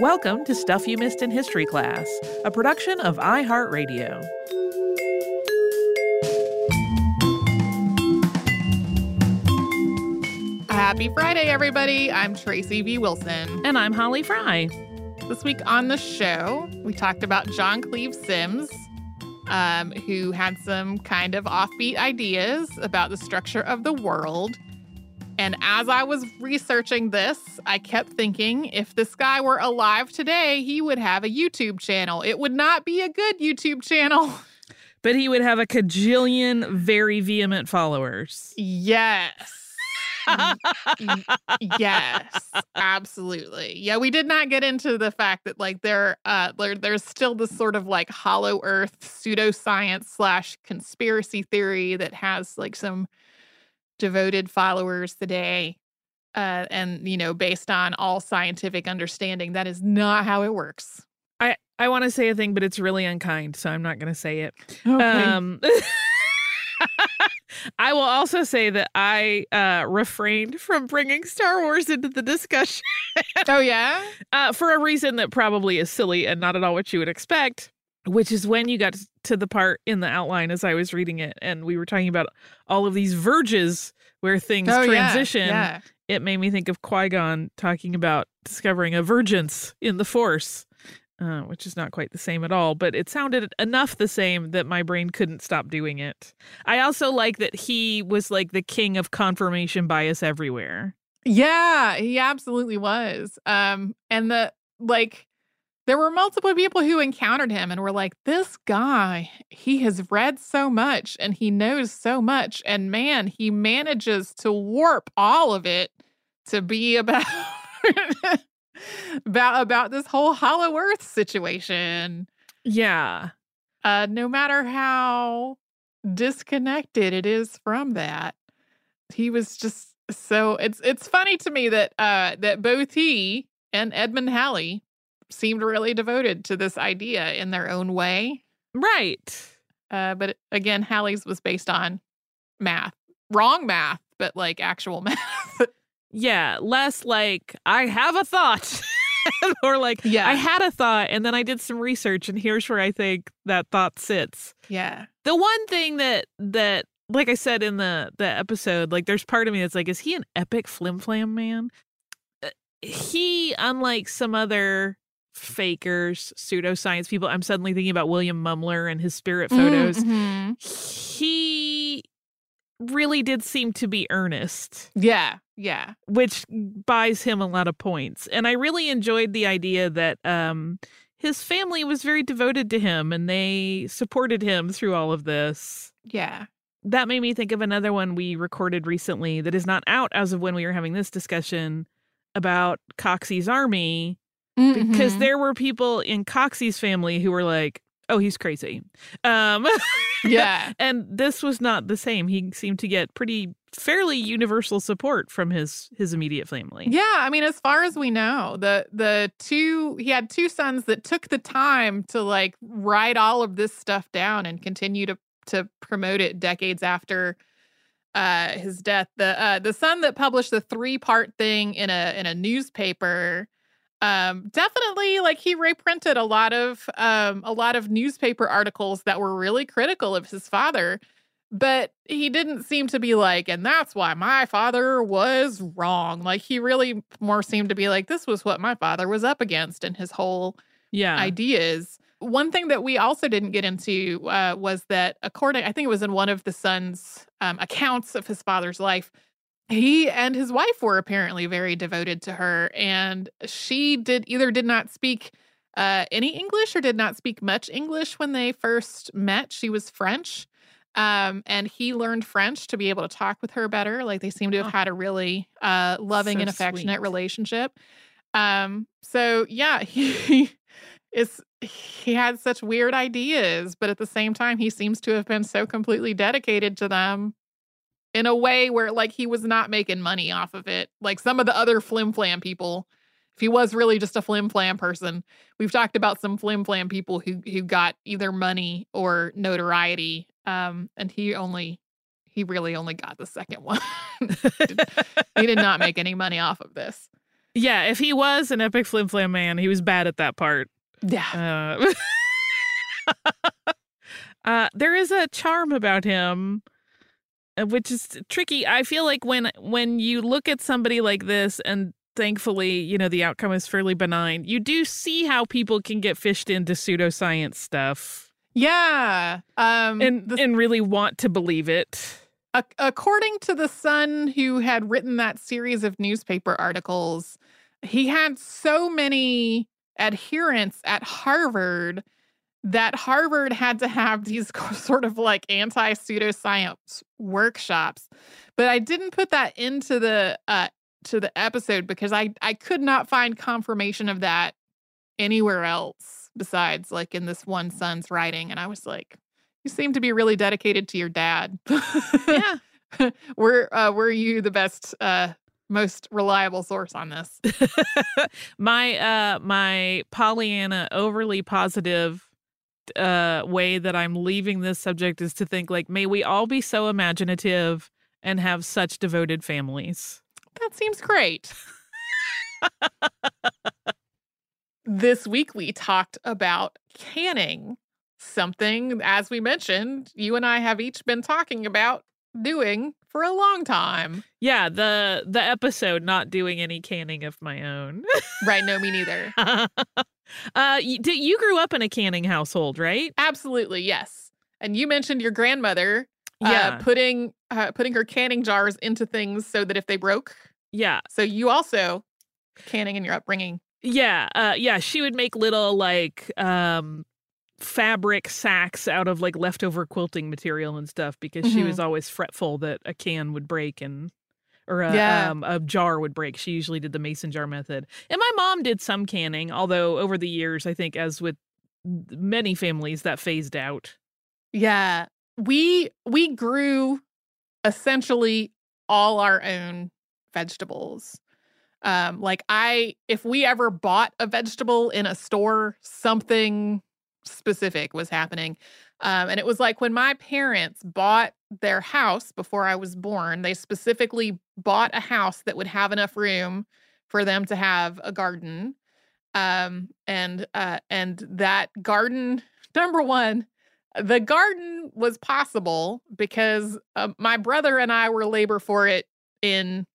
Welcome to Stuff You Missed in History Class, a production of iHeartRadio. Happy Friday, everybody. I'm Tracy V. Wilson. And I'm Holly Fry. This week on the show, we talked about John Cleves Symmes, um, who had some kind of offbeat ideas about the structure of the world. And as I was researching this, I kept thinking if this guy were alive today, he would have a YouTube channel. It would not be a good YouTube channel. But he would have a cajillion very vehement followers. Yes. yes, absolutely. Yeah, we did not get into the fact that like there, uh, there, there's still this sort of like hollow Earth pseudoscience slash conspiracy theory that has like some devoted followers today. Uh, and you know, based on all scientific understanding, that is not how it works. I I want to say a thing, but it's really unkind, so I'm not going to say it. Okay. Um, I will also say that I uh, refrained from bringing Star Wars into the discussion. oh yeah, uh, for a reason that probably is silly and not at all what you would expect. Which is when you got to the part in the outline as I was reading it, and we were talking about all of these verges where things Oh, yeah, transition. yeah. It made me think of Qui Gon talking about discovering a vergence in the Force, uh, which is not quite the same at all, but it sounded enough the same that my brain couldn't stop doing it. I also like that he was like the king of confirmation bias everywhere. Yeah, he absolutely was. Um, and the like, there were multiple people who encountered him and were like, "This guy, he has read so much and he knows so much, and man, he manages to warp all of it to be about." about about this whole hollow earth situation Yeah. uh no matter how disconnected it is from that he was just so it's it's funny to me that uh that both he and Edmund Halley seemed really devoted to this idea in their own way Right. uh but again Halley's was based on math wrong math but like actual math Yeah. Less like, I have a thought. or like, Yeah. I had a thought and then I did some research and here's where I think that thought sits. yeah The one thing that, that, like I said in the the episode, like there's part of me that's like, is he an epic flim flam man? Uh, He, unlike some other fakers, pseudoscience people, I'm suddenly thinking about William Mumler and his spirit photos. Mhm. he really did seem to be earnest. Yeah, yeah. Which buys him a lot of points. And I really enjoyed the idea that um his family was very devoted to him and they supported him through all of this. Yeah. That made me think of another one we recorded recently that is not out as of when we were having this discussion about Coxey's army mm-hmm. because there were people in Coxey's family who were like, "Oh, he's crazy." Um yeah. and this was not the same. He seemed to get pretty fairly universal support from his his immediate family. Yeah, I mean as far as we know, the the two he had two sons that took the time to like write all of this stuff down and continue to to promote it decades after uh his death. The uh the son that published the three-part thing in a in a newspaper um definitely like he reprinted a lot of um a lot of newspaper articles that were really critical of his father but he didn't seem to be like and that's why my father was wrong. Like he really more seemed to be like this was what my father was up against and his whole yeah. ideas. One thing that we also didn't get into uh, was that according i think it was in one of the son's um, accounts of his father's life he and his wife were apparently very devoted to her and she did either did not speak uh, any english or did not speak much english when they first met she was french um, and he learned french to be able to talk with her better like they seem to have oh. had a really uh, loving so and affectionate sweet. relationship um, so yeah he is he had such weird ideas but at the same time he seems to have been so completely dedicated to them in a way where like he was not making money off of it. Like some of the other flim flam people, if he was really just a flim flam person, we've talked about some flim flam people who who got either money or notoriety. Um, and he only he really only got the second one. he did not make any money off of this. Yeah, if he was an epic flim flam man, he was bad at that part. Yeah. Uh, uh, there is a charm about him which is tricky. I feel like when when you look at somebody like this and thankfully, you know, the outcome is fairly benign, you do see how people can get fished into pseudoscience stuff. Yeah. Um and the, and really want to believe it. according to the son who had written that series of newspaper articles, he had so many adherents at Harvard that Harvard had to have these sort of like anti pseudoscience workshops. But I didn't put that into the uh, to the episode because I I could not find confirmation of that anywhere else besides like in this one son's writing. And I was like, you seem to be really dedicated to your dad. yeah. were uh, were you the best uh, most reliable source on this? my uh my Pollyanna overly positive uh, way that I'm leaving this subject is to think like, may we all be so imaginative and have such devoted families. That seems great. this week we talked about canning, something, as we mentioned, you and I have each been talking about doing for a long time. Yeah, the the episode not doing any canning of my own. right, no me neither. uh you, you grew up in a canning household, right? Absolutely, yes. And you mentioned your grandmother uh, yeah. Uh, putting uh, putting her canning jars into things so that if they broke. Yeah. So you also canning in your upbringing. Yeah, uh yeah, she would make little like um fabric sacks out of like leftover quilting material and stuff because mm-hmm. she was always fretful that a can would break and or a, yeah. um, a jar would break. She usually did the mason jar method. And my mom did some canning, although over the years, I think, as with many families, that phased out. Yeah. We we grew essentially all our own vegetables. Um, like I if we ever bought a vegetable in a store, something specific was happening. Um, and it was like when my parents bought their house before I was born, they specifically bought a house that would have enough room for them to have a garden. Um, and uh, and that garden, number one, the garden was possible because uh, my brother and I were labor for it in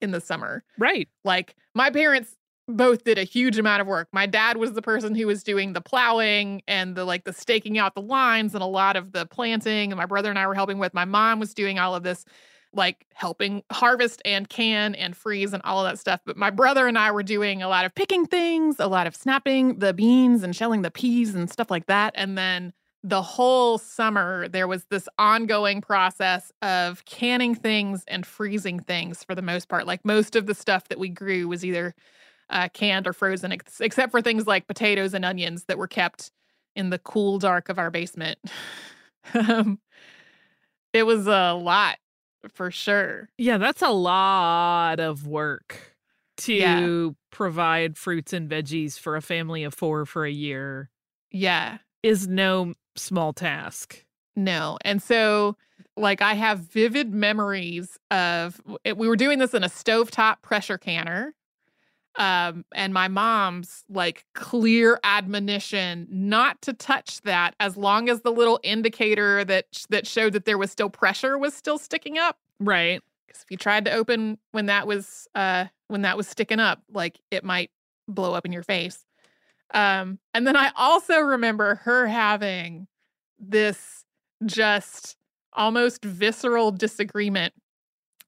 in the summer. Right. Like my parents both did a huge amount of work. My dad was the person who was doing the plowing and the like the staking out the lines and a lot of the planting and my brother and I were helping with. My mom was doing all of this like helping harvest and can and freeze and all of that stuff. But my brother and I were doing a lot of picking things, a lot of snapping the beans and shelling the peas and stuff like that. And then the whole summer, there was this ongoing process of canning things and freezing things for the most part. Like most of the stuff that we grew was either uh, canned or frozen, ex- except for things like potatoes and onions that were kept in the cool dark of our basement. um, it was a lot for sure. Yeah, that's a lot of work to Yeah. provide fruits and veggies for a family of four for a year Yeah. is no small task. No. And so, like, I have vivid memories of we were doing this in a stovetop pressure canner. Um, and my mom's like clear admonition not to touch that as long as the little indicator that that showed that there was still pressure was still sticking up. Right. Because if you tried to open when that was uh when that was sticking up, like it might blow up in your face. Um, and then I also remember her having this just almost visceral disagreement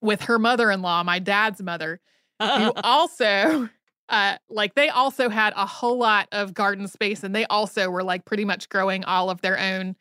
with her mother-in-law, my dad's mother, who also uh like they also had a whole lot of garden space and they also were like pretty much growing all of their own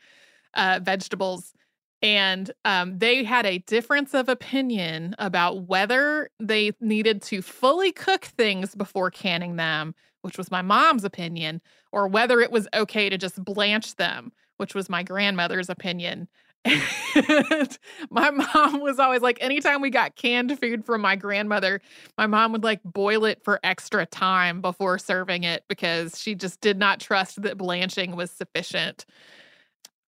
uh vegetables. And um they had a difference of opinion about whether they needed to fully cook things before canning them which was my mom's opinion or whether it was okay to just blanch them which was my grandmother's opinion my mom was always like anytime we got canned food from my grandmother my mom would like boil it for extra time before serving it because she just did not trust that blanching was sufficient.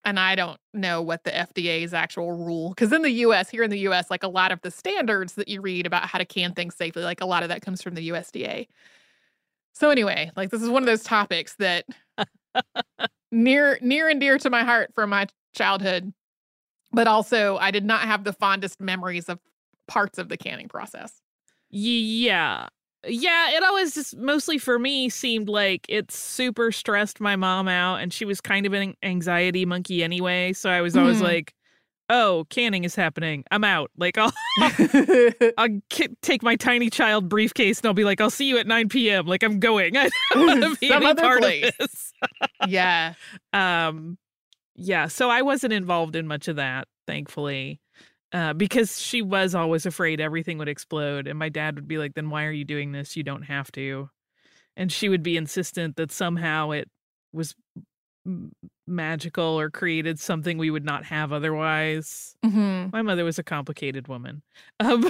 And I don't know what the FDA's actual rule because in the US, here in the US, like a lot of the standards that you read about how to can things safely, like a lot of that comes from the USDA. So anyway, like this is one of those topics that near near and dear to my heart from my childhood, but also I did not have the fondest memories of parts of the canning process. Yeah. Yeah, it always just mostly for me seemed like it super stressed my mom out and she was kind of an anxiety monkey anyway, so I was always Mhm. like, "Oh, canning is happening. I'm out." Like I'll I'll ki- take my tiny child briefcase and I'll be like, "I'll see you at 9 p.m." Like I'm going. I don't want to be Some any other part place. of this. yeah. Um, yeah, so I wasn't involved in much of that, thankfully, uh, because she was always afraid everything would explode. And my dad would be like, then why are you doing this? You don't have to. And she would be insistent that somehow it was magical or created something we would not have otherwise. hmm My mother was a complicated woman. Um,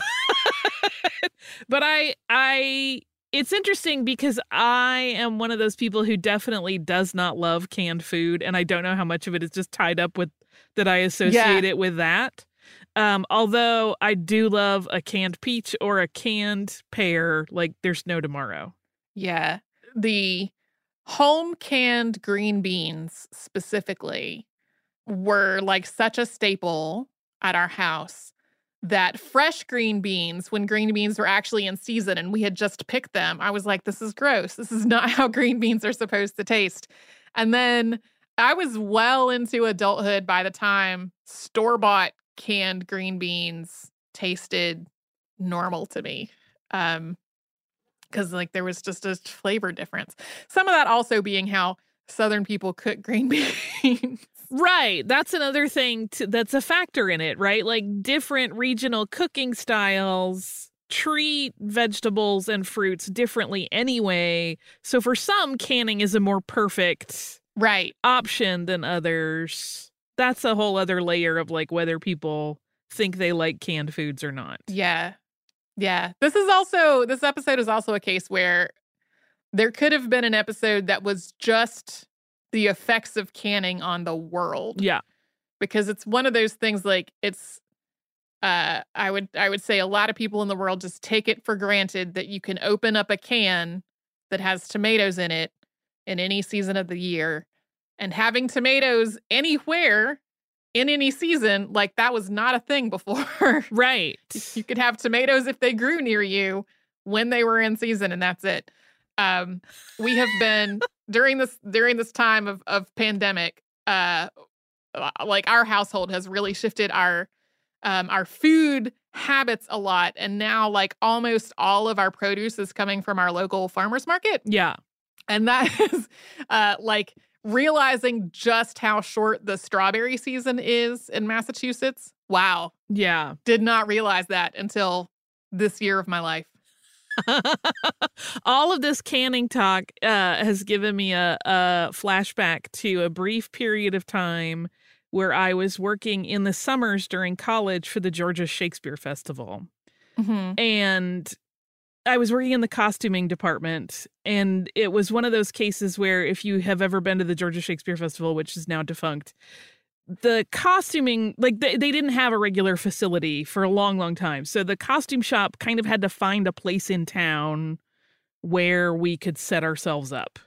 but I I it's interesting because I am one of those people who definitely does not love canned food and I don't know how much of it is just tied up with that I associate it with that. Um, although I do love a canned peach or a canned pear, like there's no tomorrow. Yeah. The home canned green beans specifically were like such a staple at our house that fresh green beans, when green beans were actually in season and we had just picked them, I was like, this is gross. This is not how green beans are supposed to taste. And then I was well into adulthood by the time store bought canned green beans tasted normal to me. Um, because like there was just a flavor difference. Some of that also being how Southern people cook green beans. Right. That's another thing to, that's a factor in it, right? Like different regional cooking styles treat vegetables and fruits differently anyway. So for some, canning is a more perfect right. option than others. That's a whole other layer of like whether people think they like canned foods or not. Yeah. Yeah. This is also, this episode is also a case where there could have been an episode that was just the effects of canning on the world. Yeah. because it's one of those things like it's uh I would I would say a lot of people in the world just take it for granted that you can open up a can that has tomatoes in it in any season of the year and having tomatoes anywhere in any season like that was not a thing before. Right. you could have tomatoes if they grew near you when they were in season and that's it. Um, we have been during this during this time of of pandemic. Uh, like our household has really shifted our um our food habits a lot, and now like almost all of our produce is coming from our local farmers market. Yeah. And that is uh like realizing just how short the strawberry season is in Massachusetts. Wow. Yeah. Did not realize that until this year of my life. All of this canning talk uh, has given me a, a flashback to a brief period of time where I was working in the summers during college for the Georgia Shakespeare Festival. Mm-hmm. And I was working in the costuming department, and it was one of those cases where, if you have ever been to the Georgia Shakespeare Festival, which is now defunct, the costuming like they, they didn't have a regular facility for a long long time. So the costume shop kind of had to find a place in town where we could set ourselves up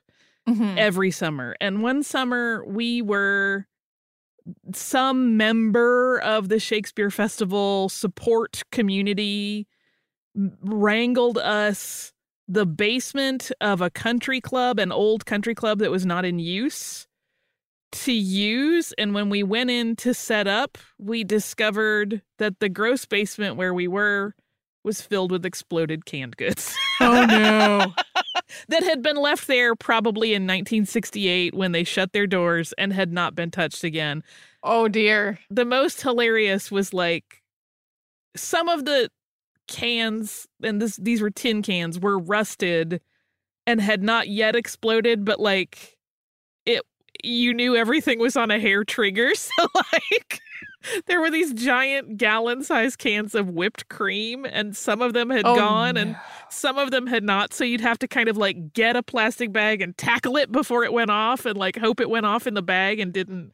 Mm-hmm. every summer. And one summer we were some member of the shakespeare festival support community wrangled us the basement of a country club an old country club that was not in use to use. And when we went in to set up, we discovered that the gross basement where we were was filled with exploded canned goods Oh no. that had been left there probably in 1968 when they shut their doors and had not been touched again. oh dear. The most hilarious was like some of the cans, and this these were tin cans, were rusted and had not yet exploded, but like it you knew everything was on a hair trigger. So like there were these giant gallon sized cans of whipped cream and some of them had Oh, gone and some of them had not. So you'd have to kind of like get a plastic bag and tackle it before it went off and like hope it went off in the bag and didn't.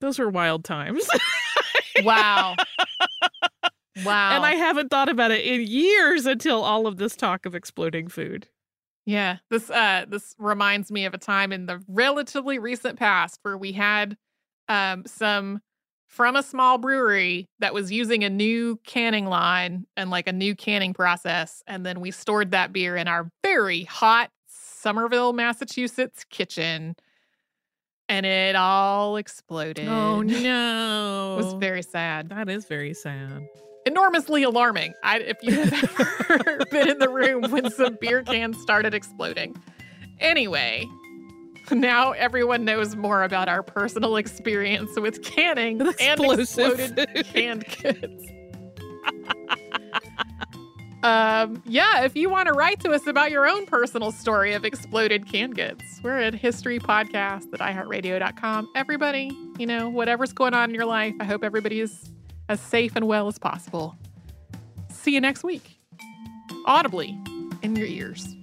Those were wild times. Wow. Wow. and I haven't thought about it in years until all of this talk of exploding food. Yeah, this uh this reminds me of a time in the relatively recent past where we had um some from a small brewery that was using a new canning line and like a new canning process and then we stored that beer in our very hot Somerville, Massachusetts kitchen and it all exploded. Oh no. It was very sad. that is very sad. Enormously alarming. I, if you've ever been in the room when some beer cans started exploding. Anyway, now everyone knows more about our personal experience with canning and exploded canned goods. um, yeah, if you want to write to us about your own personal story of exploded canned goods, we're at History Podcast at iHeartRadio.com. Everybody, you know, whatever's going on in your life, I hope everybody is as safe and well as possible. See you next week. Audibly in your ears.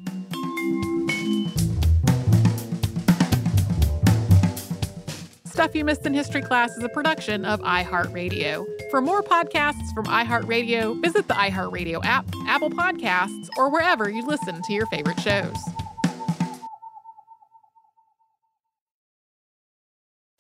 Stuff You Missed in History Class is a production of iHeartRadio. For more podcasts from iHeartRadio, visit the iHeartRadio app, Apple Podcasts, or wherever you listen to your favorite shows.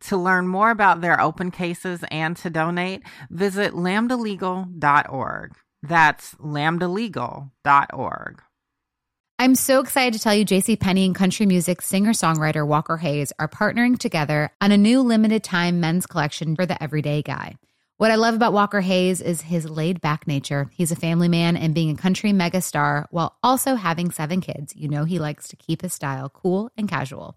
To learn more about their open cases and to donate, visit lambdalegal.org. That's lambdalegal.org. I'm so excited to tell you JC Penney and country music singer-songwriter Walker Hayes are partnering together on a new limited time men's collection for the everyday guy. What I love about Walker Hayes is his laid back nature. He's a family man and being a country megastar while also having seven kids. You know, he likes to keep his style cool and casual.